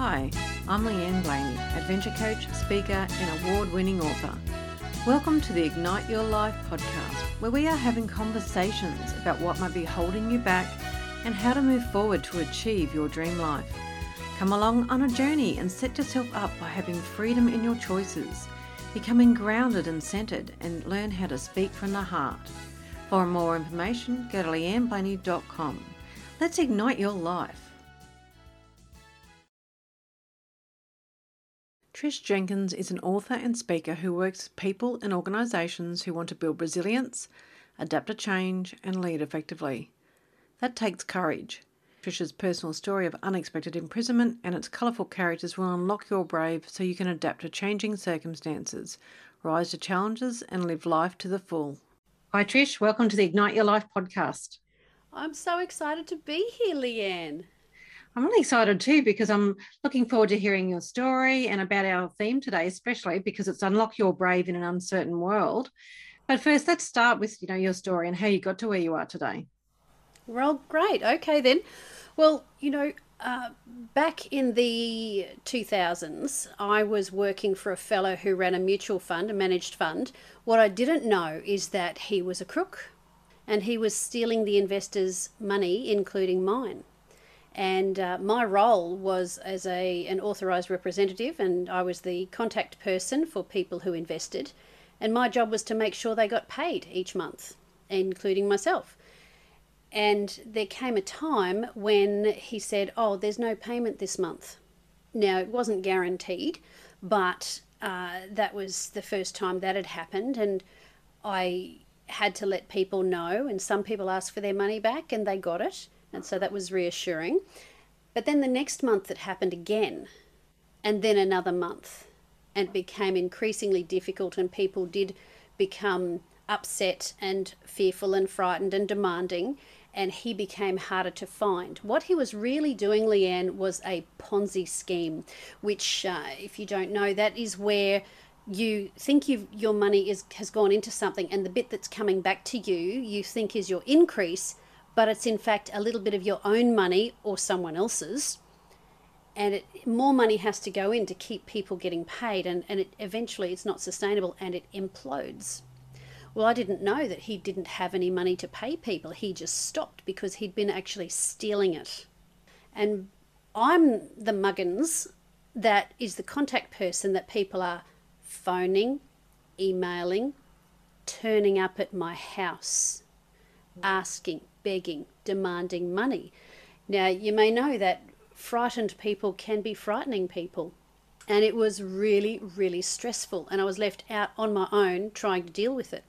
Hi, I'm Leanne Blaney, adventure coach, speaker, and award winning author. Welcome to the Ignite Your Life podcast, where we are having conversations about what might be holding you back and how to move forward to achieve your dream life. Come along on a journey and set yourself up by having freedom in your choices, becoming grounded and centered, and learn how to speak from the heart. For more information, go to leanneblaney.com. Let's ignite your life. Trish Jenkins is an author and speaker who works with people and organisations who want to build resilience, adapt to change, and lead effectively. That takes courage. Trish's personal story of unexpected imprisonment and its colourful characters will unlock your brave so you can adapt to changing circumstances, rise to challenges, and live life to the full. Hi, Trish. Welcome to the Ignite Your Life podcast. I'm so excited to be here, Leanne. I'm really excited too because I'm looking forward to hearing your story and about our theme today, especially because it's unlock your brave in an uncertain world. But first, let's start with you know your story and how you got to where you are today. Well, great. Okay then. Well, you know, uh, back in the 2000s, I was working for a fellow who ran a mutual fund, a managed fund. What I didn't know is that he was a crook and he was stealing the investors' money, including mine and uh, my role was as a an authorized representative and I was the contact person for people who invested. And my job was to make sure they got paid each month including myself. And there came a time when he said oh there's no payment this month. Now it wasn't guaranteed but uh, that was the first time that had happened and I had to let people know and some people asked for their money back and they got it and so that was reassuring. But then the next month it happened again, and then another month. And became increasingly difficult, and people did become upset and fearful and frightened and demanding. And he became harder to find. What he was really doing, Leanne, was a Ponzi scheme, which, uh, if you don't know, that is where you think you your money is has gone into something and the bit that's coming back to you you think is your increase but it's in fact a little bit of your own money or someone else's. And it, more money has to go in to keep people getting paid, and, and it, eventually it's not sustainable and it implodes. Well, I didn't know that he didn't have any money to pay people. He just stopped because he'd been actually stealing it. And I'm the muggins that is the contact person that people are phoning, emailing, turning up at my house, asking, begging, demanding money. Now, you may know that frightened people can be frightening people. And it was really, really stressful. And I was left out on my own trying to deal with it.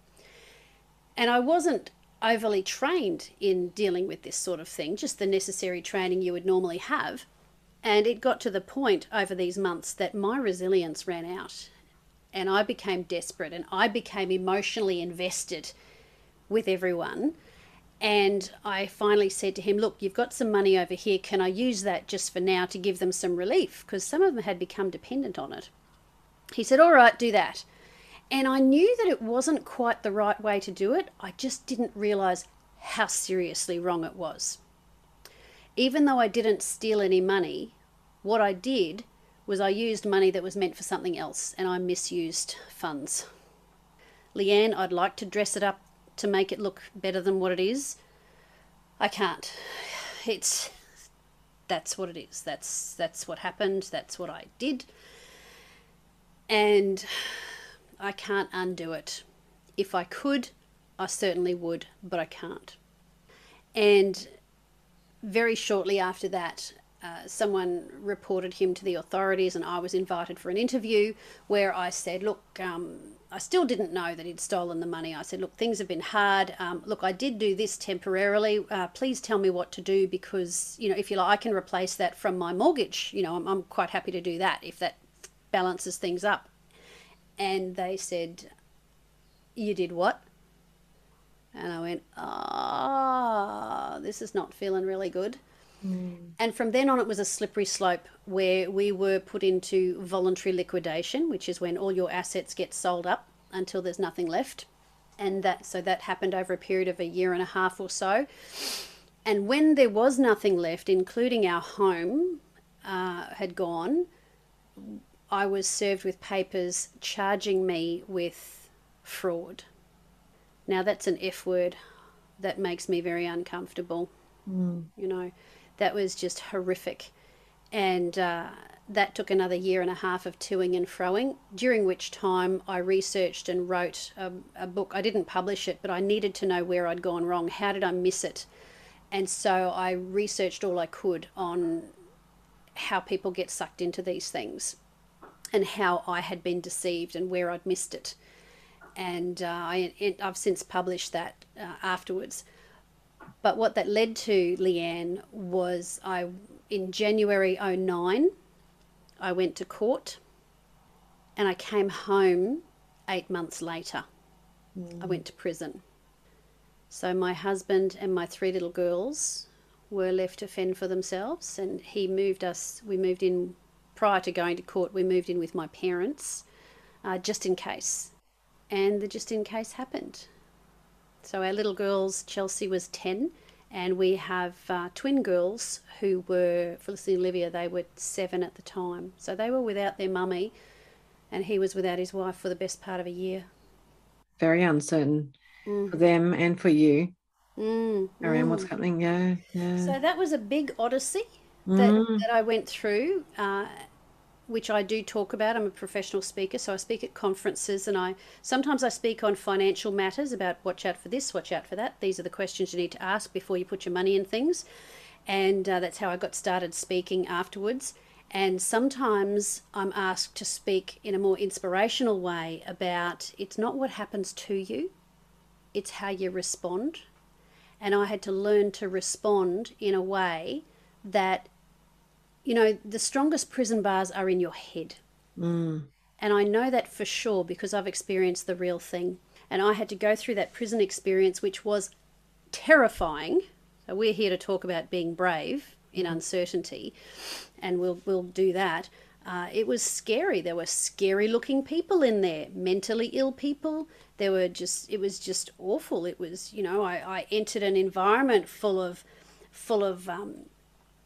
And I wasn't overly trained in dealing with this sort of thing, just the necessary training you would normally have. And it got to the point over these months that my resilience ran out. And I became desperate and I became emotionally invested with everyone and I finally said to him, Look, you've got some money over here. Can I use that just for now to give them some relief? Because some of them had become dependent on it. He said, All right, do that. And I knew that it wasn't quite the right way to do it. I just didn't realize how seriously wrong it was. Even though I didn't steal any money, what I did was I used money that was meant for something else and I misused funds. Leanne, I'd like to dress it up to make it look better than what it is. I can't. It's that's what it is. That's that's what happened. That's what I did. And I can't undo it. If I could, I certainly would, but I can't. And very shortly after that, uh, someone reported him to the authorities, and I was invited for an interview where I said, Look, um, I still didn't know that he'd stolen the money. I said, Look, things have been hard. Um, look, I did do this temporarily. Uh, please tell me what to do because, you know, if you like, I can replace that from my mortgage. You know, I'm, I'm quite happy to do that if that balances things up. And they said, You did what? And I went, Ah, oh, this is not feeling really good. Mm. And from then on, it was a slippery slope where we were put into voluntary liquidation, which is when all your assets get sold up until there's nothing left. And that so that happened over a period of a year and a half or so. And when there was nothing left, including our home, uh, had gone, I was served with papers charging me with fraud. Now, that's an F word that makes me very uncomfortable. Mm. You know, that was just horrific. And uh, that took another year and a half of toing and froing, during which time I researched and wrote a, a book. I didn't publish it, but I needed to know where I'd gone wrong. How did I miss it? And so I researched all I could on how people get sucked into these things and how I had been deceived and where I'd missed it. And uh, I, I've since published that uh, afterwards. But what that led to, Leanne, was I in January 09, I went to court and I came home eight months later. I went to prison. So my husband and my three little girls were left to fend for themselves, and he moved us. We moved in prior to going to court. We moved in with my parents, uh, just in case, and the just in case happened. So our little girls, Chelsea was ten, and we have uh, twin girls who were Felicity and Olivia. They were seven at the time, so they were without their mummy, and he was without his wife for the best part of a year. Very uncertain Mm. for them and for you Mm, around mm. what's happening. Yeah, yeah. So that was a big odyssey that, Mm. that I went through, uh, which I do talk about. I'm a professional speaker, so I speak at conferences, and I sometimes I speak on financial matters about watch out for this, watch out for that. These are the questions you need to ask before you put your money in things, and uh, that's how I got started speaking afterwards. And sometimes I'm asked to speak in a more inspirational way about it's not what happens to you, it's how you respond and I had to learn to respond in a way that, you know, the strongest prison bars are in your head. Mm. And I know that for sure because I've experienced the real thing. And I had to go through that prison experience, which was terrifying. So we're here to talk about being brave in uncertainty, and we'll we'll do that. Uh, it was scary. There were scary looking people in there, mentally ill people. There were just it was just awful. It was you know I, I entered an environment full of full of um,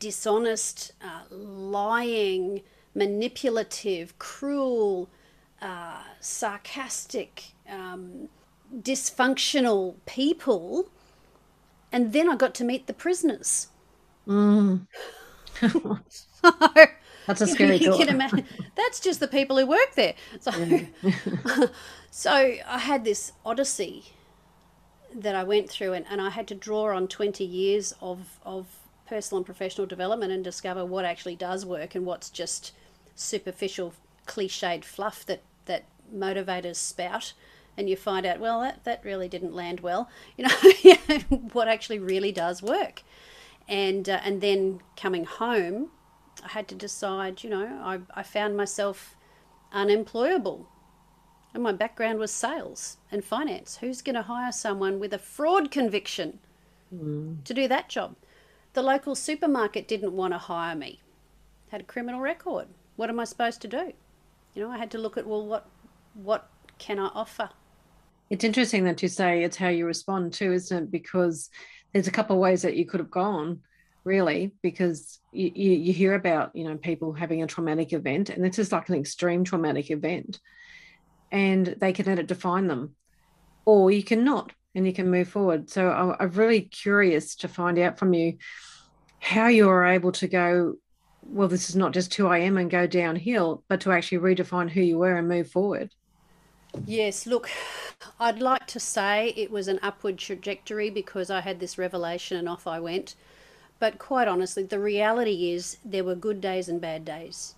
dishonest, uh, lying, manipulative, cruel, uh, sarcastic, um, dysfunctional people. And then I got to meet the prisoners. Mm. That's a scary you can imagine that's just the people who work there. So, so I had this odyssey that I went through, and, and I had to draw on 20 years of, of personal and professional development and discover what actually does work and what's just superficial, cliched fluff that, that motivators spout. And you find out, well, that, that really didn't land well. You know, what actually really does work. And, uh, and then coming home, I had to decide, you know, I, I found myself unemployable. And my background was sales and finance. Who's going to hire someone with a fraud conviction to do that job? The local supermarket didn't want to hire me, had a criminal record. What am I supposed to do? You know, I had to look at, well, what, what can I offer? It's interesting that you say it's how you respond too, isn't it? Because there's a couple of ways that you could have gone, really, because you, you, you hear about, you know, people having a traumatic event, and this is like an extreme traumatic event, and they can let it define them, or you cannot, and you can move forward. So I'm really curious to find out from you how you are able to go, well, this is not just who I am and go downhill, but to actually redefine who you were and move forward. Yes, look, I'd like to say it was an upward trajectory because I had this revelation and off I went. But quite honestly, the reality is there were good days and bad days.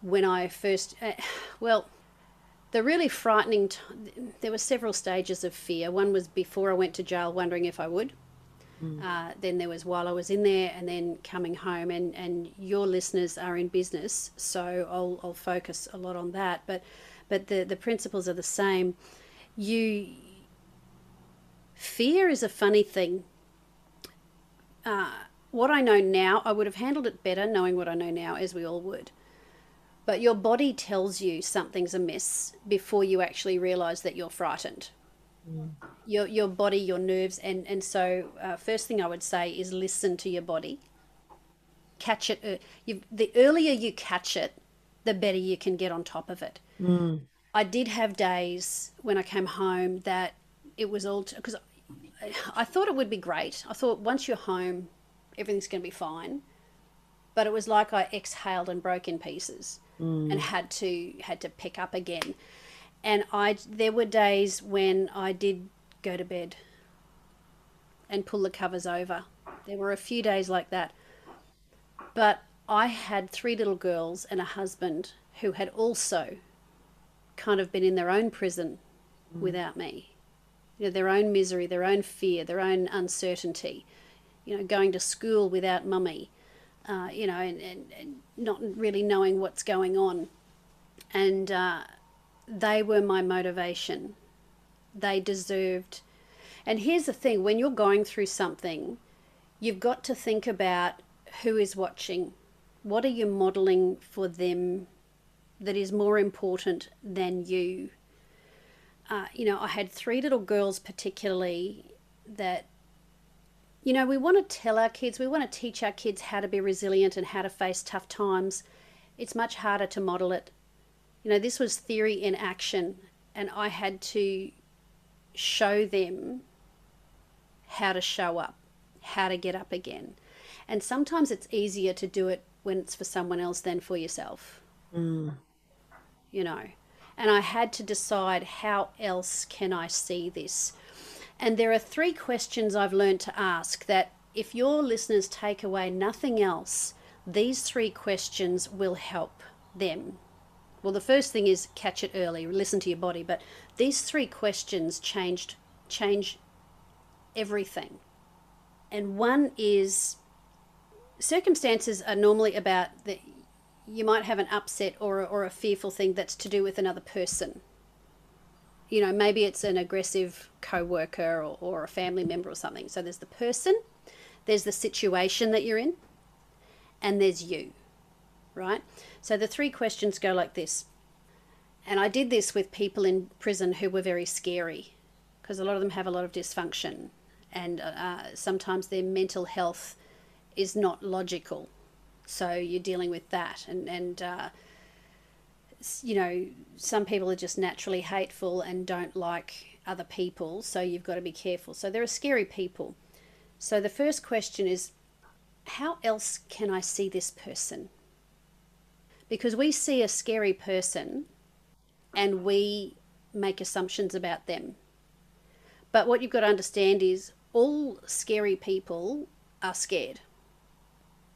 When I first, uh, well, the really frightening, t- there were several stages of fear. One was before I went to jail, wondering if I would. Uh, then there was while I was in there, and then coming home. And, and your listeners are in business, so I'll, I'll focus a lot on that. But but the, the principles are the same. You fear is a funny thing. Uh, what I know now, I would have handled it better knowing what I know now, as we all would. But your body tells you something's amiss before you actually realize that you're frightened. Your, your body, your nerves, and, and so, uh, first thing I would say is listen to your body. catch it. Uh, you, the earlier you catch it, the better you can get on top of it. Mm. I did have days when I came home that it was all because I, I thought it would be great. I thought once you're home, everything's going to be fine. But it was like I exhaled and broke in pieces Mm. and had to had to pick up again. And I there were days when I did go to bed and pull the covers over. There were a few days like that. But I had three little girls and a husband who had also kind of been in their own prison without me. You know, their own misery, their own fear, their own uncertainty. You know, going to school without mummy. Uh, you know, and, and, and not really knowing what's going on. And uh, they were my motivation. They deserved. And here's the thing when you're going through something, you've got to think about who is watching. What are you modeling for them that is more important than you? Uh, you know, I had three little girls, particularly, that you know, we want to tell our kids, we want to teach our kids how to be resilient and how to face tough times. It's much harder to model it. You know, this was theory in action, and I had to show them how to show up, how to get up again. And sometimes it's easier to do it when it's for someone else than for yourself. Mm. You know, and I had to decide how else can I see this and there are three questions I've learned to ask that if your listeners take away nothing else, these three questions will help them. Well, the first thing is catch it early, listen to your body, but these three questions changed change everything. And one is circumstances are normally about that you might have an upset or, or a fearful thing that's to do with another person you know, maybe it's an aggressive co-worker or, or a family member or something. So there's the person, there's the situation that you're in, and there's you, right? So the three questions go like this. And I did this with people in prison who were very scary because a lot of them have a lot of dysfunction and uh, sometimes their mental health is not logical. So you're dealing with that. And, and uh, you know, some people are just naturally hateful and don't like other people, so you've got to be careful. So there are scary people. So the first question is how else can I see this person? Because we see a scary person and we make assumptions about them. But what you've got to understand is all scary people are scared.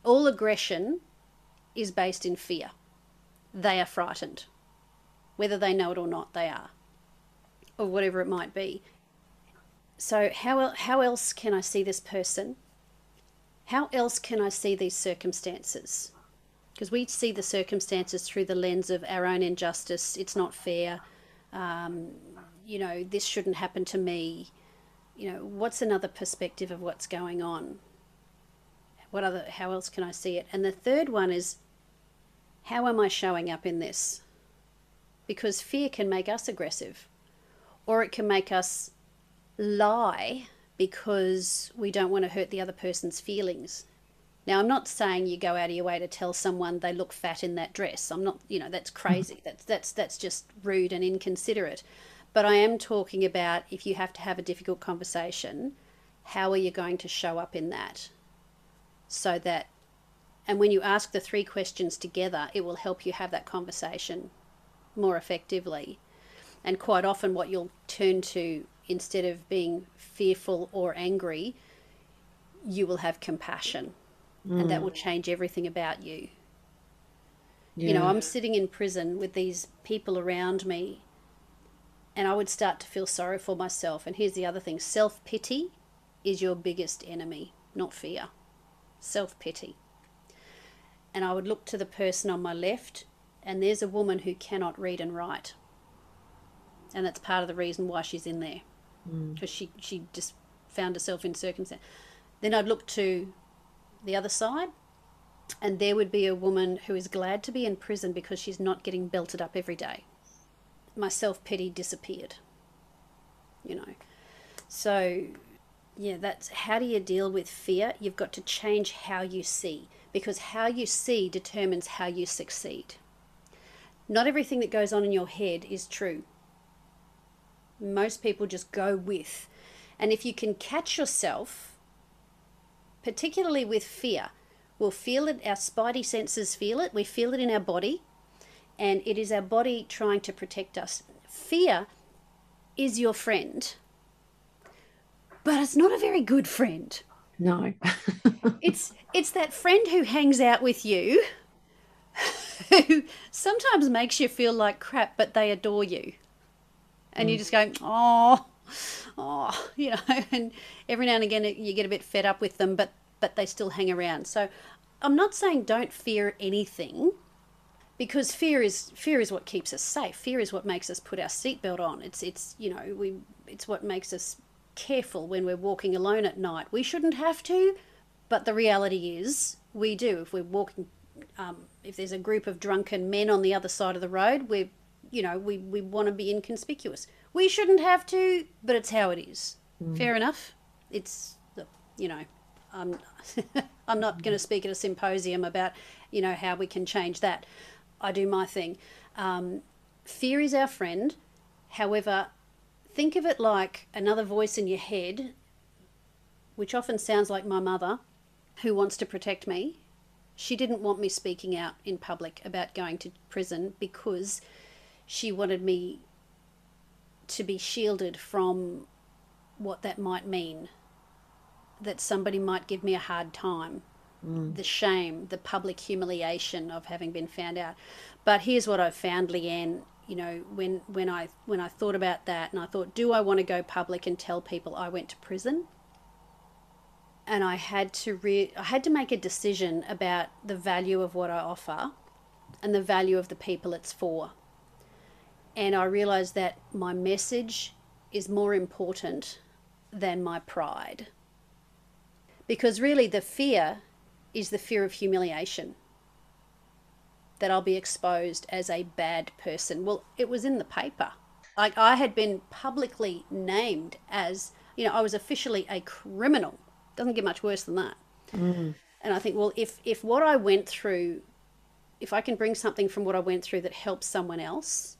All aggression is based in fear they are frightened. Whether they know it or not, they are. Or whatever it might be. So, how, how else can I see this person? How else can I see these circumstances? Because we see the circumstances through the lens of our own injustice. It's not fair. Um, you know, this shouldn't happen to me. You know, what's another perspective of what's going on? What other, how else can I see it? And the third one is how am I showing up in this? Because fear can make us aggressive, or it can make us lie because we don't want to hurt the other person's feelings. Now, I'm not saying you go out of your way to tell someone they look fat in that dress. I'm not, you know, that's hmm. crazy. That's that's that's just rude and inconsiderate. But I am talking about if you have to have a difficult conversation, how are you going to show up in that? So that and when you ask the three questions together, it will help you have that conversation more effectively. And quite often, what you'll turn to instead of being fearful or angry, you will have compassion. Mm. And that will change everything about you. Yeah. You know, I'm sitting in prison with these people around me, and I would start to feel sorry for myself. And here's the other thing self pity is your biggest enemy, not fear. Self pity and I would look to the person on my left, and there's a woman who cannot read and write. And that's part of the reason why she's in there, because mm. she, she just found herself in circumstance. Then I'd look to the other side, and there would be a woman who is glad to be in prison because she's not getting belted up every day. My self pity disappeared, you know. So, yeah, that's how do you deal with fear? You've got to change how you see because how you see determines how you succeed. Not everything that goes on in your head is true. Most people just go with. And if you can catch yourself, particularly with fear, we'll feel it, our spidey senses feel it, we feel it in our body, and it is our body trying to protect us. Fear is your friend, but it's not a very good friend. No. it's it's that friend who hangs out with you who sometimes makes you feel like crap, but they adore you. And mm. you just go, oh, oh, you know, and every now and again you get a bit fed up with them, but but they still hang around. So I'm not saying don't fear anything because fear is fear is what keeps us safe. Fear is what makes us put our seatbelt on. It's it's you know, we it's what makes us careful when we're walking alone at night. We shouldn't have to, but the reality is we do. If we're walking, um, if there's a group of drunken men on the other side of the road, we, you know, we, we want to be inconspicuous. We shouldn't have to, but it's how it is. Mm. Fair enough. It's, you know, I'm, I'm not going to speak at a symposium about, you know, how we can change that. I do my thing. Um, fear is our friend. However, think of it like another voice in your head, which often sounds like my mother, who wants to protect me. She didn't want me speaking out in public about going to prison because she wanted me to be shielded from what that might mean. That somebody might give me a hard time, mm. the shame, the public humiliation of having been found out. But here's what I've found, Leanne, you know when when I when I thought about that and I thought do I want to go public and tell people I went to prison? And I had to re- I had to make a decision about the value of what I offer and the value of the people it's for. And I realized that my message is more important than my pride. Because really the fear is the fear of humiliation that I'll be exposed as a bad person. Well, it was in the paper. Like I had been publicly named as, you know, I was officially a criminal. Doesn't get much worse than that. Mm. And I think, well, if if what I went through, if I can bring something from what I went through that helps someone else,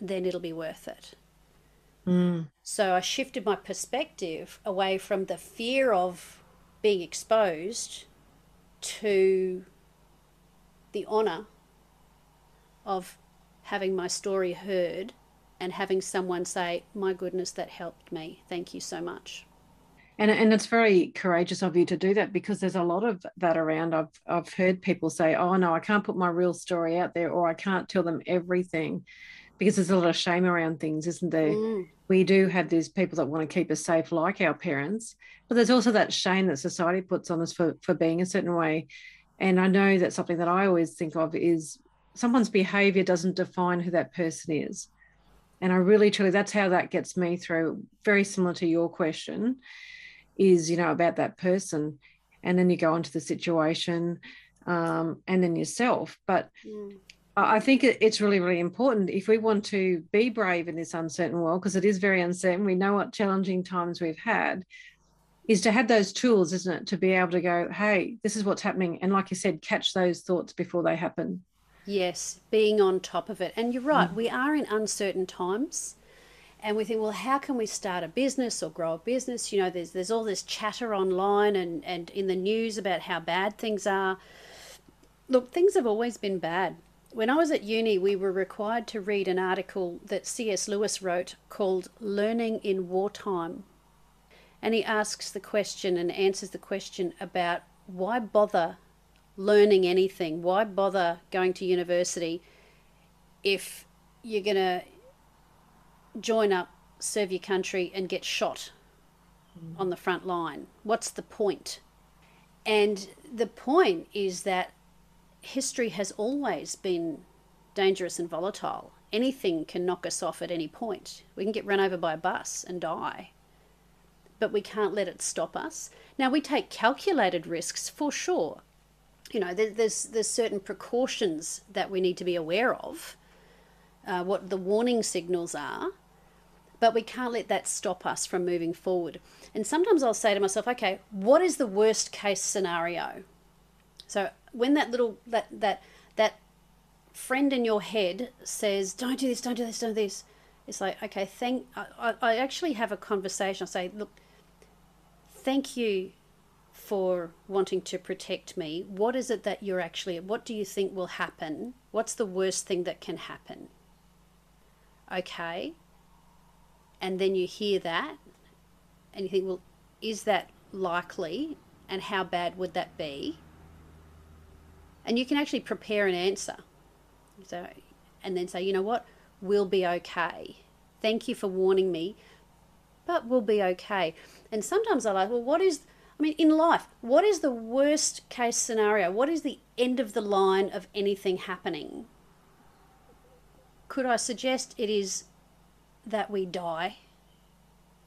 then it'll be worth it. Mm. So I shifted my perspective away from the fear of being exposed to the honour of having my story heard and having someone say, My goodness, that helped me. Thank you so much. And, and it's very courageous of you to do that because there's a lot of that around. I've I've heard people say, "Oh no, I can't put my real story out there, or I can't tell them everything," because there's a lot of shame around things, isn't there? Mm. We do have these people that want to keep us safe, like our parents, but there's also that shame that society puts on us for for being a certain way. And I know that something that I always think of is someone's behavior doesn't define who that person is. And I really truly, that's how that gets me through. Very similar to your question, is, you know, about that person. And then you go into the situation um, and then yourself. But mm. I think it's really, really important if we want to be brave in this uncertain world, because it is very uncertain. We know what challenging times we've had is to have those tools, isn't it? To be able to go, hey, this is what's happening. And like you said, catch those thoughts before they happen. Yes, being on top of it. And you're right, mm. we are in uncertain times. And we think, well, how can we start a business or grow a business? You know, there's there's all this chatter online and, and in the news about how bad things are. Look, things have always been bad. When I was at uni, we were required to read an article that C.S. Lewis wrote called Learning in Wartime and he asks the question and answers the question about why bother learning anything? Why bother going to university if you're going to join up, serve your country, and get shot mm. on the front line? What's the point? And the point is that history has always been dangerous and volatile. Anything can knock us off at any point. We can get run over by a bus and die but we can't let it stop us. Now, we take calculated risks for sure. You know, there's, there's certain precautions that we need to be aware of, uh, what the warning signals are, but we can't let that stop us from moving forward. And sometimes I'll say to myself, okay, what is the worst case scenario? So when that little that that that friend in your head says, "Don't do this, don't do this, don't do this," it's like, okay, thank. I, I actually have a conversation. I say, "Look, thank you for wanting to protect me. What is it that you're actually? What do you think will happen? What's the worst thing that can happen?" Okay. And then you hear that, and you think, well, is that likely? And how bad would that be? and you can actually prepare an answer. So, and then say, you know what, we'll be okay. Thank you for warning me, but we'll be okay. And sometimes I like, well, what is, I mean, in life, what is the worst case scenario? What is the end of the line of anything happening? Could I suggest it is that we die?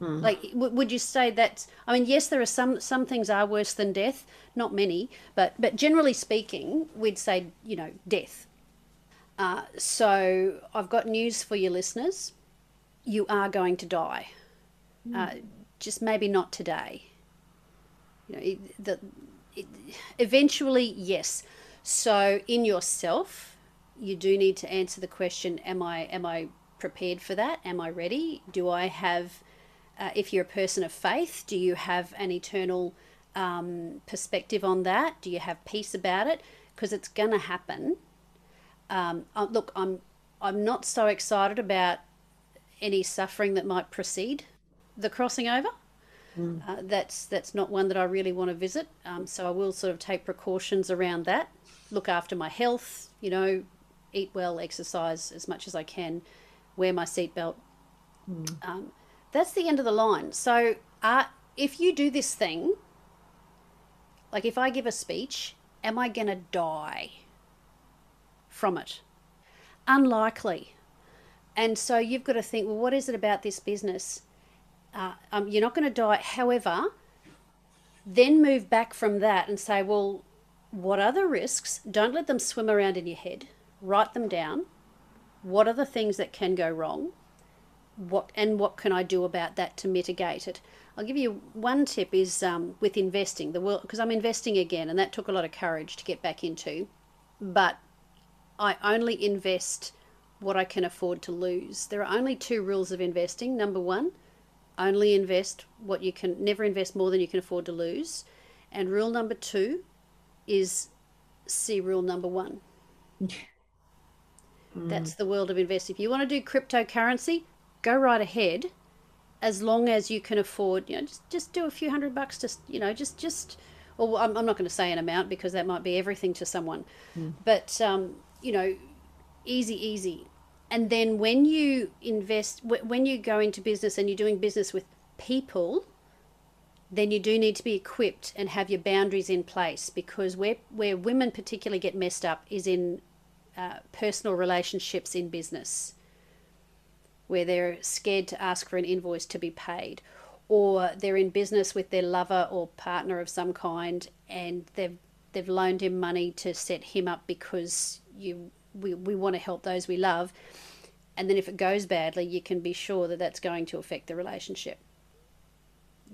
Mm. Like, w- would you say that? I mean, yes, there are some some things are worse than death. Not many, but but generally speaking, we'd say you know death. Uh, so I've got news for your listeners. You are going to die. Uh, just maybe not today. You know, it, the it, eventually, yes. So in yourself, you do need to answer the question: Am I am I prepared for that? Am I ready? Do I have uh, if you're a person of faith, do you have an eternal um, perspective on that? Do you have peace about it? Because it's going to happen. Um, uh, look, I'm I'm not so excited about any suffering that might precede the crossing over. Mm. Uh, that's that's not one that I really want to visit. Um, so I will sort of take precautions around that. Look after my health. You know, eat well, exercise as much as I can, wear my seatbelt. Mm. Um, that's the end of the line. So, uh, if you do this thing, like if I give a speech, am I going to die from it? Unlikely. And so you've got to think, well, what is it about this business? Uh, um, you're not going to die. However, then move back from that and say, well, what are the risks? Don't let them swim around in your head. Write them down. What are the things that can go wrong? what and what can I do about that to mitigate it? I'll give you one tip is um, with investing the world because I'm investing again and that took a lot of courage to get back into, but I only invest what I can afford to lose. There are only two rules of investing. Number one, only invest what you can never invest more than you can afford to lose, and rule number two is see rule number one. That's the world of investing. If you want to do cryptocurrency, go right ahead as long as you can afford you know just just do a few hundred bucks just you know just just well i'm, I'm not going to say an amount because that might be everything to someone mm. but um, you know easy easy and then when you invest when you go into business and you're doing business with people then you do need to be equipped and have your boundaries in place because where where women particularly get messed up is in uh, personal relationships in business where they're scared to ask for an invoice to be paid, or they're in business with their lover or partner of some kind and they've they've loaned him money to set him up because you we, we want to help those we love and then if it goes badly you can be sure that that's going to affect the relationship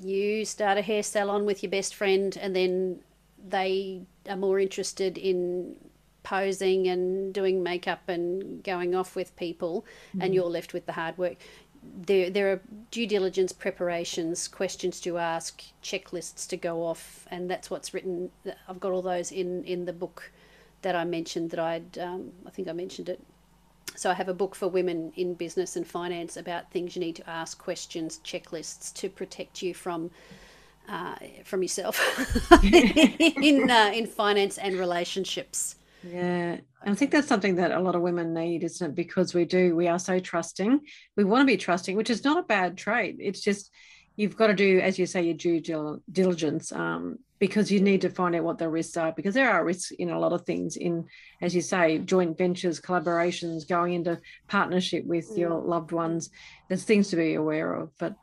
you start a hair salon with your best friend and then they are more interested in posing and doing makeup and going off with people, mm-hmm. and you're left with the hard work. There, there are due diligence preparations, questions to ask, checklists to go off, and that's what's written. I've got all those in in the book that I mentioned. That I'd, um, I think I mentioned it. So I have a book for women in business and finance about things you need to ask, questions, checklists to protect you from. Uh, from yourself in uh, in finance and relationships. Yeah. And I think that's something that a lot of women need, isn't it? Because we do, we are so trusting. We want to be trusting, which is not a bad trait. It's just you've got to do, as you say, your due diligence um, because you need to find out what the risks are because there are risks in a lot of things in, as you say, joint ventures, collaborations, going into partnership with mm. your loved ones. There's things to be aware of. But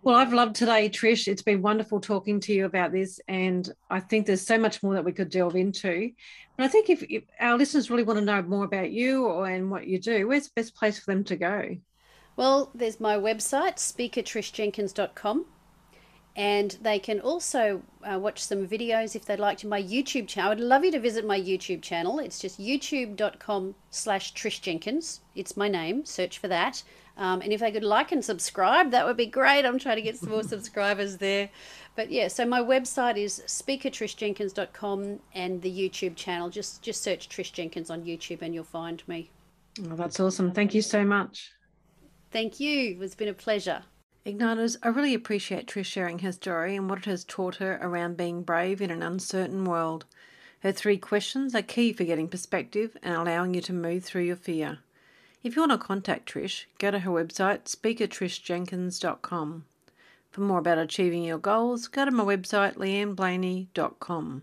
well, I've loved today, Trish. It's been wonderful talking to you about this. And I think there's so much more that we could delve into. But I think if, if our listeners really want to know more about you or, and what you do, where's the best place for them to go? Well, there's my website, speakertrishjenkins.com. And they can also uh, watch some videos if they'd like to my YouTube channel. I would love you to visit my YouTube channel. It's just youtube.com slash Trish Jenkins. It's my name. Search for that. Um, and if they could like and subscribe, that would be great. I'm trying to get some more subscribers there. But yeah, so my website is speakertrishjenkins.com and the YouTube channel. Just just search Trish Jenkins on YouTube and you'll find me. Oh, that's awesome. Thank you so much. Thank you. It's been a pleasure. Igniters, I really appreciate Trish sharing her story and what it has taught her around being brave in an uncertain world. Her three questions are key for getting perspective and allowing you to move through your fear. If you want to contact Trish, go to her website, speakertrishjenkins.com. For more about achieving your goals, go to my website, leanneblaney.com.